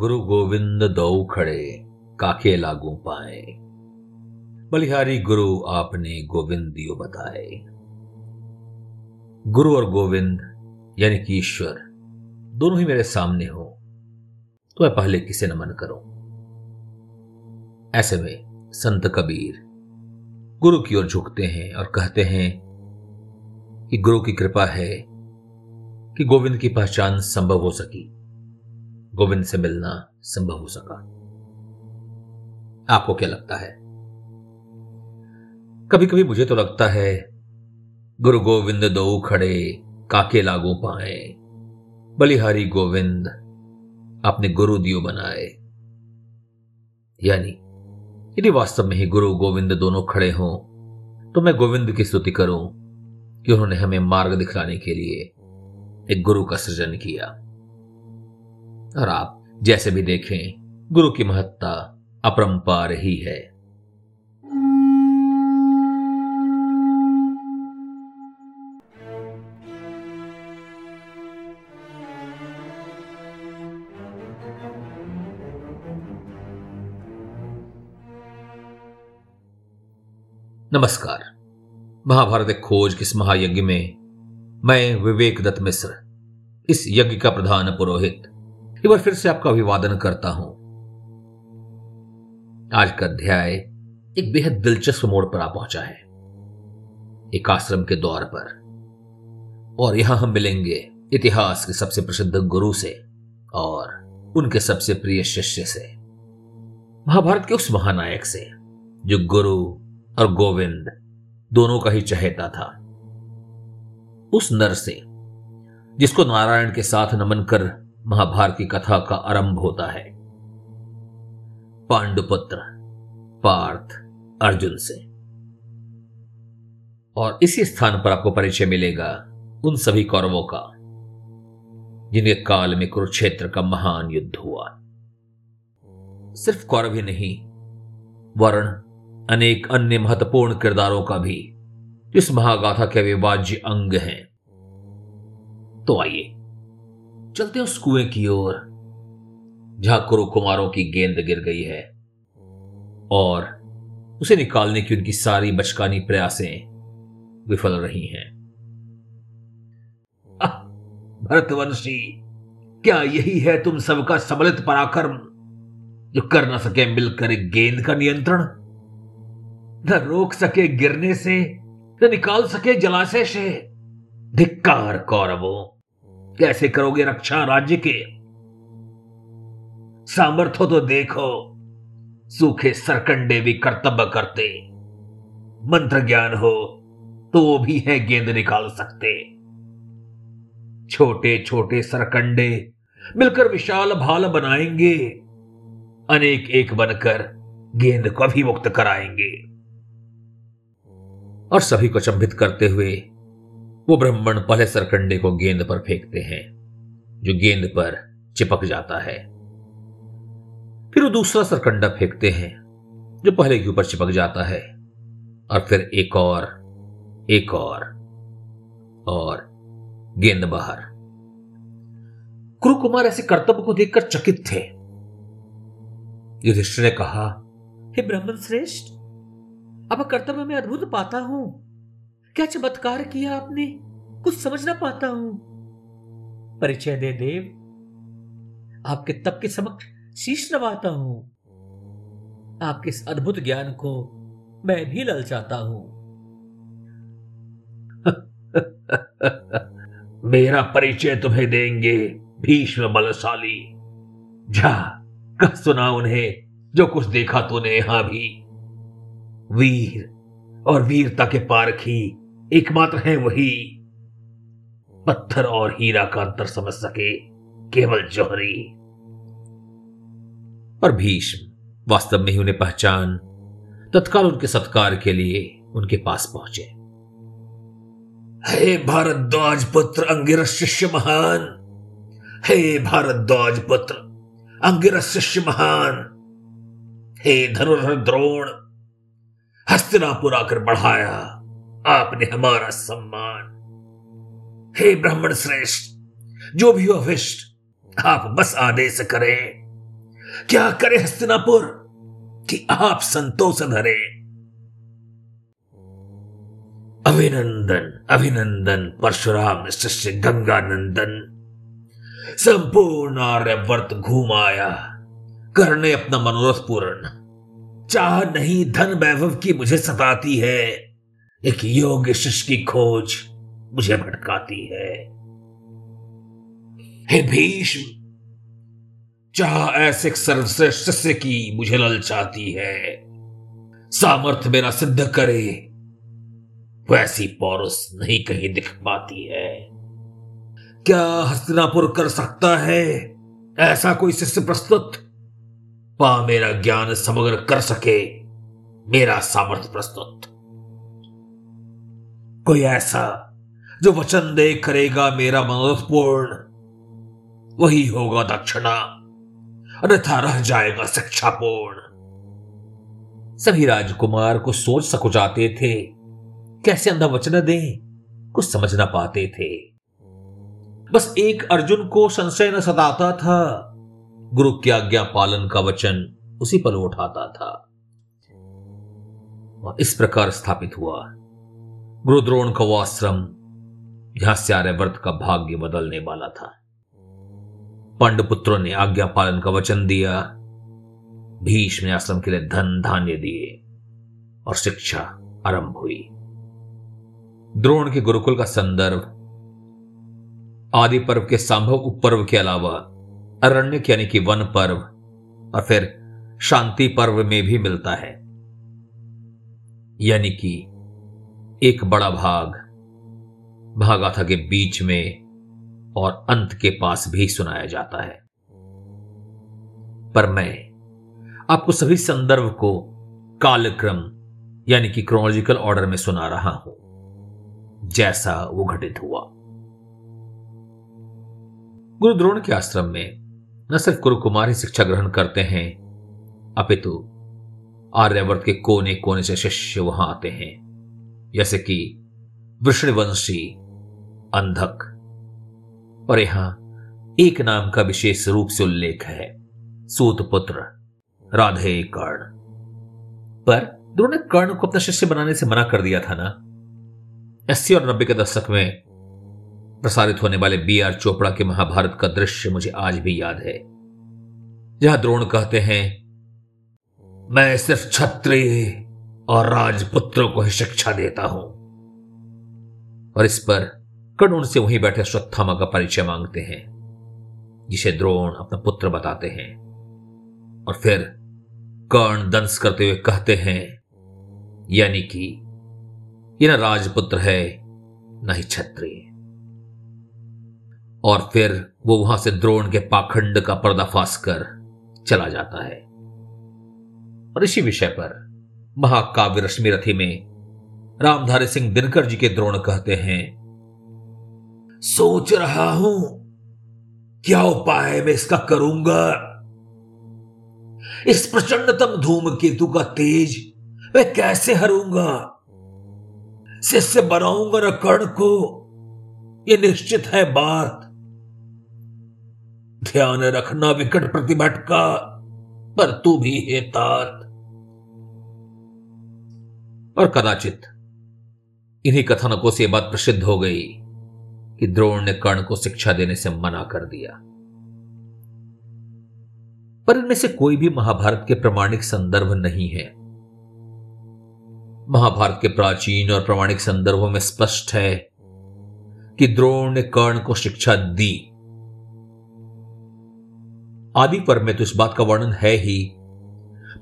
गुरु गोविंद दो खड़े, काके लागू पाए। बलिहारी गुरु आपने गोविंद दियो बताए। गुरु और गोविंद, यानी कि ईश्वर, दोनों ही मेरे सामने हो तो मैं पहले किसे नमन करूँ? ऐसे में संत कबीर गुरु की ओर झुकते हैं और कहते हैं कि गुरु की कृपा है कि गोविंद की पहचान संभव हो सकी। गोविंद से मिलना संभव हो सका। आपको क्या लगता है? कभी कभी मुझे तो लगता है, गुरु गोविंद दो खड़े काके लागू पाए। बलिहारी गोविंद अपने गुरु दियो बनाए। यानी, यदि वास्तव में ही गुरु गोविंद दोनों खड़े हों तो मैं गोविंद की स्तुति करूँ कि उन्होंने हमें मार्ग दिखलाने के लिए एक गुरु का सृजन किया। और आप जैसे भी देखें, गुरु की महत्ता अपरंपार ही है। नमस्कार। महाभारत खोज किस महायज्ञ में मैं विवेक दत्त मिश्र, इस यज्ञ का प्रधान पुरोहित। एक बार फिर से आपका अभिवादन करता हूँ। आज का अध्याय एक बेहद दिलचस्प मोड़ पर आ पहुँचा है। एक आश्रम के द्वार पर। और यहाँ हम मिलेंगे इतिहास के सबसे प्रसिद्ध गुरु से और उनके सबसे प्रिय शिष्य से। महाभारत के उस महानायक से, जो गुरु और गोविंद दोनों का ही चहेता था। उस नर से, जिसको नारायण के साथ नमन कर महाभारत की कथा का आरंभ होता है। पांडुपुत्र, पार्थ, अर्जुन से। और इसी स्थान पर आपको परिचय मिलेगा उन सभी कौरवों का जिनके काल में कुरुक्षेत्र का महान युद्ध हुआ। सिर्फ़ कौरव ही नहीं, वर्ण, अनेक अन्य महत्वपूर्ण किरदारों का भी इस महागाथा के अविभाज्य अंग हैं। तो आइए। चलते उस कुएँ की ओर, जहाँ कुरु कुमारों की गेंद गिर गई है और उसे निकालने की उनकी सारी बचकानी प्रयासें विफल रही हैं। भरतवंशी, क्या यही है तुम सबका सम्मिलित पराक्रम, जो कर ना सके मिलकर एक गेंद का नियंत्रण? न रोक सके गिरने से, न निकाल सके जलाशय से। धिक्कार कौरवों कैसे करोगे रक्षा राज्य के? सामर्थ्य तो देखो, सूखे सरकंडे भी कर्तव्य करते। मंत्र ज्ञान हो तो वो भी है गेंद निकाल सकते। छोटे छोटे सरकंडे मिलकर विशाल भाल बनाएँगे। अनेक एक बनकर गेंद को भी मुक्त कराएँगे। और सभी को चंभित करते हुए वो ब्राह्मण पहले सरकंडे को गेंद पर फेंकते हैं, जो गेंद पर चिपक जाता है। फिर वो दूसरा सरकंडा फेंकते हैं, जो पहले के ऊपर चिपक जाता है। और फिर एक और एक और और गेंद बाहर। कुरु कुमार ऐसे कर्तव्य को देखकर चकित थे। युधिष्ठिर ने कहा, हे ब्राह्मण श्रेष्ठ, अब कर्तव्य में अद्भुत पाता हूँ। क्या चमत्कार किया आपने? कुछ समझ ना पाता हूँ। परिचय दे देव। आपके तप के समक्ष शीश नवाता हूँ। आपके इस अद्भुत ज्ञान को मैं भी ललचाता हूँ। मेरा परिचय तुम्हें देंगे, भीष्म बलशाली। जा, कह सुना उन्हें, जो कुछ देखा तूने यहाँ भी। वीर और वीरता के पारखी एकमात्र है वही। पत्थर और हीरा का अंतर समझ सके केवल जौहरी। और भीष्म वास्तव में ही उन्हें पहचान तत्काल उनके सत्कार के लिए उनके पास पहुँचे। हे भारद्वाज पुत्र अंगिरस शिष्य महान। हे भारद्वाज पुत्र अंगिरस शिष्य महान। हे धनुर्धर द्रोण हस्तिनापुर आकर बढ़ाया। आपने हमारा सम्मान। हे ब्राह्मण श्रेष्ठ, जो भी हो अभिष्ट, आप बस आदेश करें। क्या करे हस्तिनापुर? कि आप संतोष धरे अभिनंदन अभिनंदन, परशुराम शिष्य गंगानंदन। संपूर्ण आर्यवर्त घूमाया। करने अपना मनोरथ पूर्ण। चाह नहीं, धन वैभव की मुझे सताती है। एक योग्य शिष्य की खोज मुझे भटकाती है। हे भीष्म चाह ऐसे सर्वश्रेष्ठ शिष्य की मुझे ललचाती है, सामर्थ्य मेरा सिद्ध करे वैसी पौरुष नहीं कहीं दिख पाती है। क्या हस्तिनापुर कर सकता है? ऐसा कोई शिष्य प्रस्तुत? पा मेरा ज्ञान समग्र कर सके, मेरा सामर्थ्य प्रस्तुत। कोई ऐसा जो वचन दे करेगा मेरा मनोरथ पूर्ण। वही होगा दक्षिणा, अन्यथा रह जाएगा शिक्षा पूर्ण। सभी राजकुमार को सोच सकुचाते थे, कैसे अंधा वचन दे, कुछ समझ ना पाते थे। बस एक अर्जुन को संशय न सताता था। गुरु की आज्ञा पालन का वचन उसी पर उठाता था। इस प्रकार स्थापित हुआ। गुरुद्रोण का वो आश्रम जहाँ से आर्यवर्त का भाग्य बदलने वाला था। पांडपुत्रों ने आज्ञा पालन का वचन दिया। भीष्म ने आश्रम के लिए धन धान्य दिए और शिक्षा आरंभ हुई। द्रोण के गुरुकुल का संदर्भ आदि पर्व के संभव उपपर्व के अलावा अरण्य यानी कि वन पर्व और फिर शांति पर्व में भी मिलता है। यानी कि एक बड़ा भाग। भागाथा के बीच में और अंत के पास भी सुनाया जाता है। पर मैं आपको सभी संदर्भ को कालक्रम, यानी कि क्रोनोलॉजिकल ऑर्डर में सुना रहा हूँ, जैसा वो घटित हुआ। गुरु द्रोण के आश्रम में न सिर्फ़ गुरु कुमार ही शिक्षा ग्रहण करते हैं, अपितु आर्यवर्त के कोने कोने से शिष्य वहाँ आते हैं। जैसे कि वृषणवंशी, अंधक। और यहाँ एक नाम का विशेष रूप से उल्लेख है, सूतपुत्र, राधे कर्ण। पर ने कर्ण को अपना शिष्य बनाने से मना कर दिया था ना? अस्सी और नब्बे के दशक में प्रसारित होने वाले बी आर चोपड़ा के महाभारत का दृश्य मुझे आज भी याद है। जहाँ द्रोण कहते हैं, मैं सिर्फ़ क्षत्रिय और राजपुत्रों को ही शिक्षा देता हूँ। और इस पर कर्ण उनसे वहीं बैठे श्वत्थामा का परिचय मांगते हैं, जिसे द्रोण अपना पुत्र बताते हैं। और फिर कर्ण दंस करते हुए कहते हैं, यानी कि यह न राजपुत्र है, न ही क्षत्रिय। और फिर वो वहाँ से द्रोण के पाखंड का पर्दाफाश कर चला जाता है। और इसी विषय पर महाकाव्य रश्मि रथी में रामधारी सिंह दिनकर जी के द्रोण कहते हैं, सोच रहा हूँ, क्या उपाय मैं इसका करूँगा? इस प्रचंडतम धूम केतु का तेज मैं कैसे हरूँगा? शिष्य बनाऊँगा न कर्ण को यह निश्चित है बात। ध्यान रखना विकट प्रतिभट का, पर तू भी है तात। और कदाचित इन्हीं कथनकों से बात प्रसिद्ध हो गई कि द्रोण ने कर्ण को शिक्षा देने से मना कर दिया। पर इनमें से कोई भी महाभारत के प्रमाणिक संदर्भ नहीं है। महाभारत के प्राचीन और प्रमाणिक संदर्भों में स्पष्ट है कि द्रोण ने कर्ण को शिक्षा दी। आदि पर्व में तो इस बात का वर्णन है ही,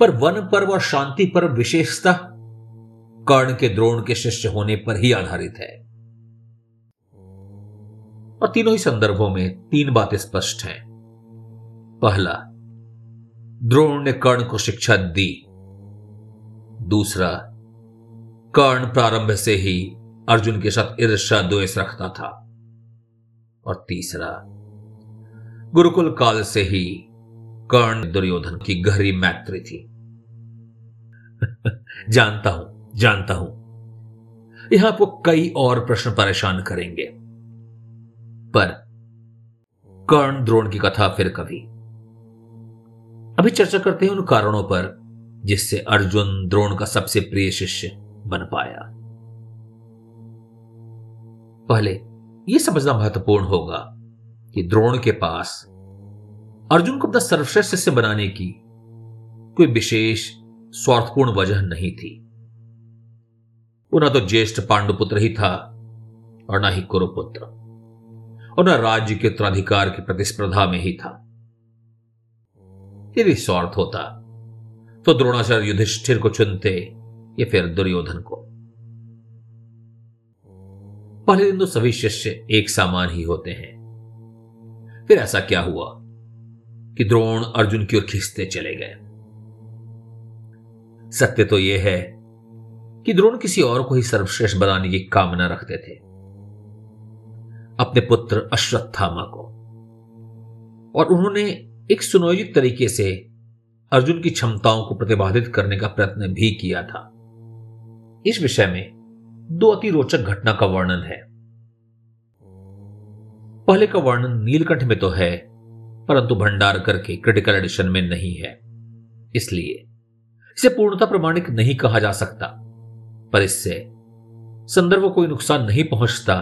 पर वन पर्व और शांति पर्व विशेषता कर्ण के द्रोण के शिष्य होने पर ही आधारित है। और तीनों ही संदर्भों में तीन बातें स्पष्ट हैं। पहला, द्रोण ने कर्ण को शिक्षा दी। दूसरा, कर्ण प्रारंभ से ही अर्जुन के साथ ईर्षा द्वेष रखता था। और तीसरा, गुरुकुल काल से ही कर्ण दुर्योधन की गहरी मैत्री थी। जानता हूँ जानता हूँ। यहाँ आपको कई और प्रश्न परेशान करेंगे। पर कर्ण द्रोण की कथा फिर कभी। अभी चर्चा करते हैं उन कारणों पर जिससे अर्जुन द्रोण का सबसे प्रिय शिष्य बन पाया। पहले यह समझना महत्वपूर्ण होगा कि द्रोण के पास अर्जुन को अपना सर्वश्रेष्ठ शिष्य बनाने की कोई विशेष स्वार्थपूर्ण वजह नहीं थी। ना तो ज्येष्ठ पांडुपुत्र ही था, और ना ही कुरुपुत्र। और न राज्य के उत्तराधिकार की प्रतिस्पर्धा में ही था। यदि स्वार्थ होता तो द्रोणाचार्य युधिष्ठिर को चुनते, या फिर दुर्योधन को। पहले दिन तो सभी शिष्य एक समान ही होते हैं। फिर ऐसा क्या हुआ कि द्रोण अर्जुन की ओर खींचते चले गए। सत्य तो यह है कि द्रोण किसी और को ही सर्वश्रेष्ठ बनाने की कामना रखते थे। अपने पुत्र अश्वत्थामा को। और उन्होंने एक सुनियोजित तरीके से अर्जुन की क्षमताओं को प्रतिपादित करने का प्रयत्न भी किया था। इस विषय में दो अति रोचक घटना का वर्णन है। पहले का वर्णन नीलकंठ में तो है, परंतु भंडार करके क्रिटिकल एडिशन में नहीं है, इसलिए इसे पूर्णता प्रमाणिक नहीं कहा जा सकता। पर इससे संदर्भ कोई नुकसान नहीं पहुँचता,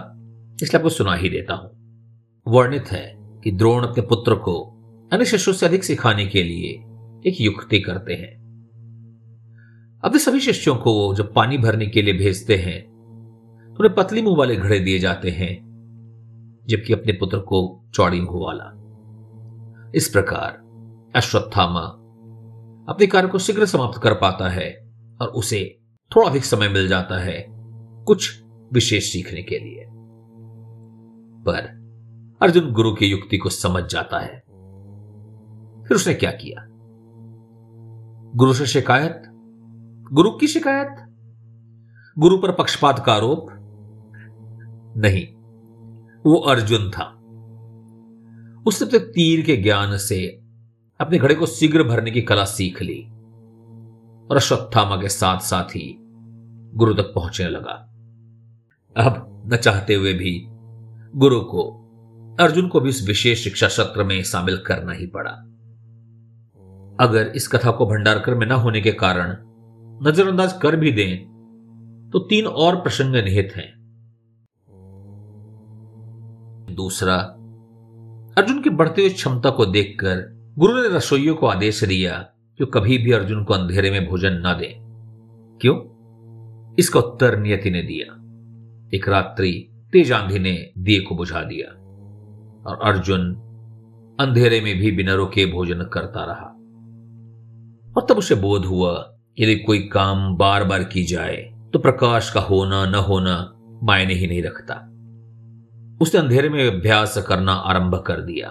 इसलिए आपको सुना ही देता हूँ। वर्णित है कि द्रोण अपने पुत्र को अन्य शिष्यों से अधिक सिखाने के लिए एक युक्ति करते हैं। अपने सभी शिष्यों को जब पानी भरने के लिए भेजते हैं तो उन्हें पतली मुँह वाले घड़े दिए जाते हैं, जबकि अपने पुत्र को चौड़ी मुँह वाला। इस प्रकार अश्वत्थामा अपने कार्य को शीघ्र समाप्त कर पाता है और उसे थोड़ा अधिक समय मिल जाता है कुछ विशेष सीखने के लिए। पर अर्जुन गुरु की युक्ति को समझ जाता है। फिर उसने क्या किया? गुरु से शिकायत? गुरु की शिकायत? गुरु पर पक्षपात का आरोप? नहीं, वो अर्जुन था। उसने अपने तीर के ज्ञान से अपने घड़े को शीघ्र भरने की कला सीख ली और अश्वत्थामा के साथ साथ ही गुरु तक पहुँचने लगा। अब न चाहते हुए भी गुरु को, अर्जुन को भी इस विशेष शिक्षा सत्र में शामिल करना ही पड़ा। अगर इस कथा को भंडारकर में न होने के कारण नजरअंदाज कर भी दें तो तीन और प्रसंग निहित हैं। दूसरा, अर्जुन की बढ़ती हुई क्षमता को देखकर गुरु ने रसोइयों को आदेश दिया कि कभी भी अर्जुन को अंधेरे में भोजन न दें। क्यों? इसका उत्तर नियति ने दिया। एक रात्रि तेज आंधी ने दिए को बुझा दिया और अर्जुन अंधेरे में भी बिना रुके भोजन करता रहा। और तब उसे बोध हुआ, यदि कोई काम बार बार की जाए तो प्रकाश का होना न होना मायने ही नहीं रखता। उसने अंधेरे में अभ्यास करना आरंभ कर दिया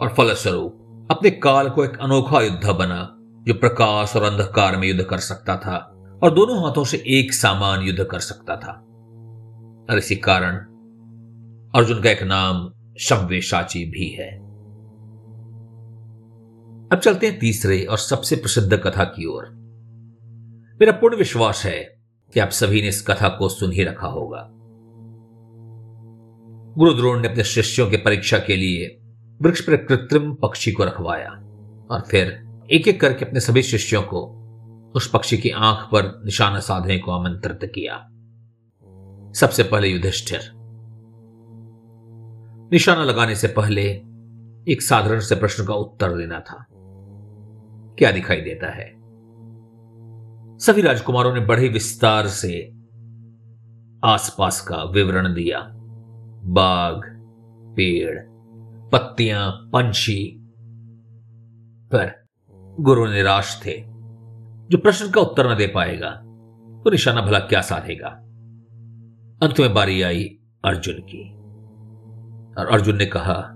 और फलस्वरूप अपने काल को एक अनोखा युद्ध बना, जो प्रकाश और अंधकार में युद्ध कर सकता था। और दोनों हाथों से एक सामान युद्ध कर सकता था। और इसी कारण अर्जुन का एक नाम शब्वेशाची भी है। अब चलते हैं तीसरे और सबसे प्रसिद्ध कथा की ओर। मेरा पूर्ण विश्वास है कि आप सभी ने इस कथा को सुन ही रखा होगा। गुरु द्रोण ने अपने शिष्यों के परीक्षा के लिए वृक्ष पर कृत्रिम पक्षी को रखवाया और फिर एक एक करके अपने सभी शिष्यों को उस पक्षी की आँख पर निशाना साधने को आमंत्रित किया। सबसे पहले युधिष्ठिर। निशाना लगाने से पहले एक साधारण से प्रश्न का उत्तर देना था। क्या दिखाई देता है? सभी राजकुमारों ने बड़े विस्तार से आसपास का विवरण दिया। बाग पेड़, पत्तियाँ, पंछी। पर गुरु निराश थे। जो प्रश्न का उत्तर न दे पाएगा तो निशाना भला क्या साधेगा? अंत में बारी आई अर्जुन की। और अर्जुन ने कहा,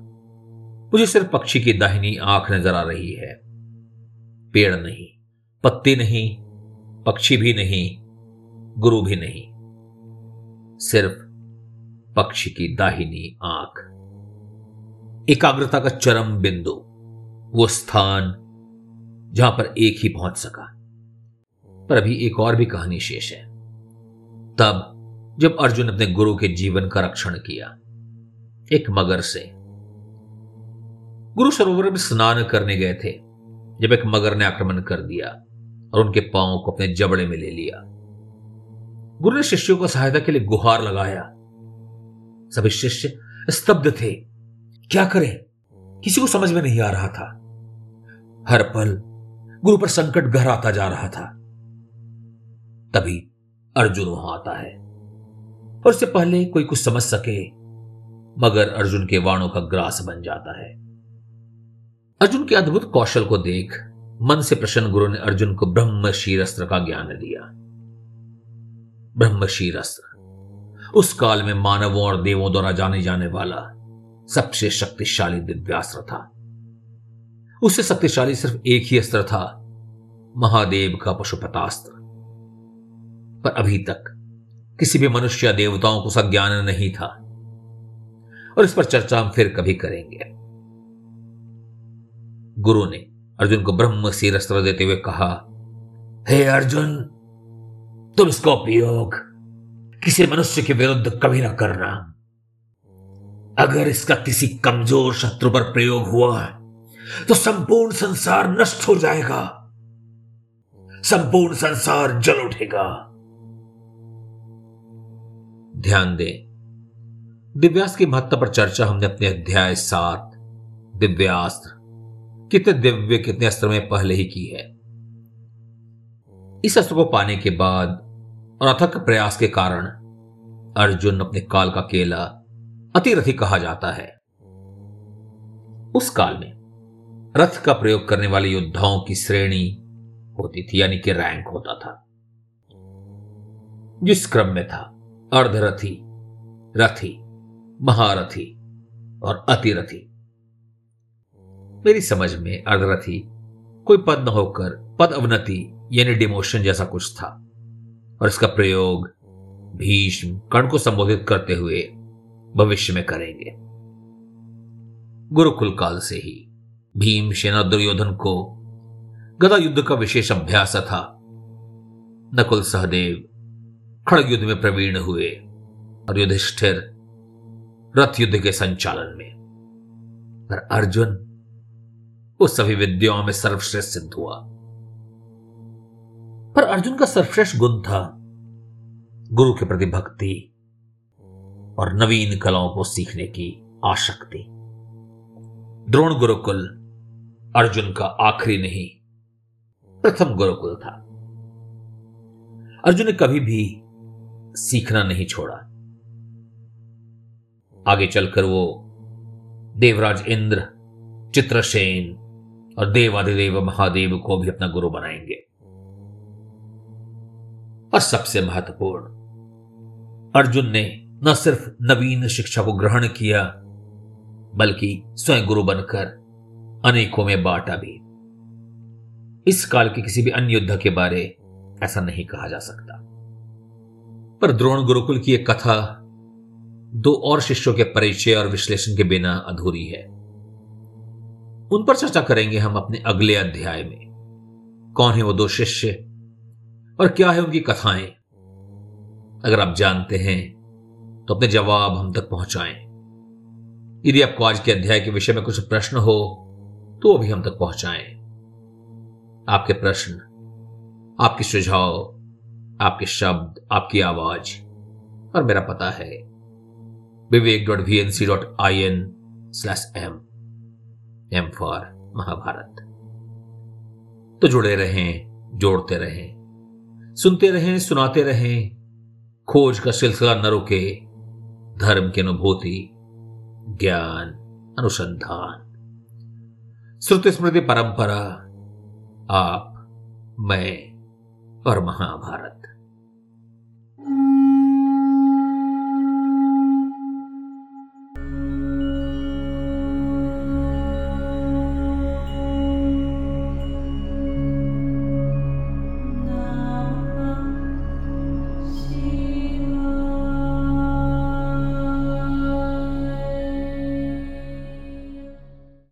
मुझे सिर्फ़ पक्षी की दाहिनी आँख नज़र आ रही है। पेड़ नहीं, पत्ती नहीं, पक्षी भी नहीं, गुरु भी नहीं। सिर्फ़ पक्षी की दाहिनी आँख। एकाग्रता का चरम बिंदु, वो स्थान जहाँ पर एक ही पहुँच सका। पर अभी एक और भी कहानी शेष है। तब, जब अर्जुन अपने गुरु के जीवन का रक्षण किया, एक मगर से। गुरु सरोवर में स्नान करने गए थे, जब एक मगर ने आक्रमण कर दिया और उनके पाँव को अपने जबड़े में ले लिया। गुरु ने शिष्यों को सहायता के लिए गुहार लगाया। सभी शिष्य स्तब्ध थे। क्या करें? किसी को समझ में नहीं आ रहा था। हर पल गुरु पर संकट गहराता जा रहा था। तभी अर्जुन वहाँ आता है। और उससे पहले कोई कुछ समझ सके, मगर अर्जुन के वाणों का ग्रास बन जाता है। अर्जुन के अद्भुत कौशल को देख, मन से प्रसन्न गुरु ने अर्जुन को ब्रह्म शीरस्त्र का ज्ञान दिया। ब्रह्म अस्त्र उस काल में मानवों और देवों द्वारा जाने जाने वाला सबसे शक्तिशाली दिव्यास्त्र था। उससे शक्तिशाली सिर्फ़ एक ही अस्त्र था, महादेव का पशुपतास्त्र। पर अभी तक किसी भी मनुष्य या देवताओं को ज्ञान नहीं था। और इस पर चर्चा हम फिर कभी करेंगे। गुरु ने अर्जुन को ब्रह्म सी अस्त्र देते हुए कहा, हे hey अर्जुन, तुम इसका उपयोग किसी मनुष्य के विरुद्ध कभी ना करना। अगर इसका किसी कमज़ोर शत्रु पर प्रयोग हुआ तो संपूर्ण संसार नष्ट हो जाएगा। संपूर्ण संसार जल उठेगा। ध्यान दें। दिव्यास्त्र की महत्ता पर चर्चा हमने अपने अध्याय सात, दिव्यास्त्र। कितने दिव्य, कितने अस्त्र में पहले ही की है। इस अस्त्र को पाने के बाद और अथक प्रयास के कारण अर्जुन अपने काल का केला अतिरथी कहा जाता है। उस काल में रथ का प्रयोग करने वाले योद्धाओं की श्रेणी होती थी, यानी कि रैंक होता था। जिस क्रम में था अर्धरथी, रथी, महारथी और अतिरथी। मेरी समझ में अर्धरथी कोई पद न होकर पद अवनति यानी डिमोशन जैसा कुछ था और इसका प्रयोग भीष्म कर्ण को संबोधित करते हुए भविष्य में करेंगे। गुरुकुल काल से ही भीम सेना दुर्योधन को गदा युद्ध का विशेष अभ्यास था। नकुल सहदेव खड़ग युद्ध में प्रवीण हुए और युधिष्ठिर रथ युद्ध के संचालन में। पर अर्जुन उस सभी विद्याओं में सर्वश्रेष्ठ सिद्ध हुआ। पर अर्जुन का सर्वश्रेष्ठ गुण था गुरु के प्रति भक्ति और नवीन कलाओं को सीखने की आशक्ति। द्रोण गुरुकुल अर्जुन का आखिरी नहीं, प्रथम गुरुकुल था। अर्जुन ने कभी भी सीखना नहीं छोड़ा। आगे चलकर वो देवराज इंद्र, चित्रसेन और देवादिदेव महादेव को भी अपना गुरु बनाएँगे। और सबसे महत्वपूर्ण, अर्जुन ने न सिर्फ़ नवीन शिक्षा को ग्रहण किया, बल्कि स्वयं गुरु बनकर अनेकों में बांटा भी। इस काल के किसी भी अन्य युद्ध के बारे ऐसा नहीं कहा जा सकता। पर द्रोण गुरुकुल की एक कथा दो और शिष्यों के परिचय और विश्लेषण के बिना अधूरी है। उन पर चर्चा करेंगे हम अपने अगले अध्याय में। कौन है वो दो शिष्य और क्या है उनकी कथाएँ? अगर आप जानते हैं तो अपने जवाब हम तक पहुंचाएँ। यदि आपको आज के अध्याय के विषय में कुछ प्रश्न हो तो वो भी हम तक पहुंचाएँ। आपके प्रश्न, आपके सुझाव आपके शब्द, आपकी आवाज़। और मेरा पता है Vivek dot V N C dot I N slash M M for Mahabharat. तो जुड़े रहें, जोड़ते रहें, सुनते रहें, सुनाते रहें, खोज का सिलसिला न रुके, धर्म की अनुभूति, ज्ञान, अनुसंधान। श्रुति स्मृति परंपरा, आप, मैं और महाभारत।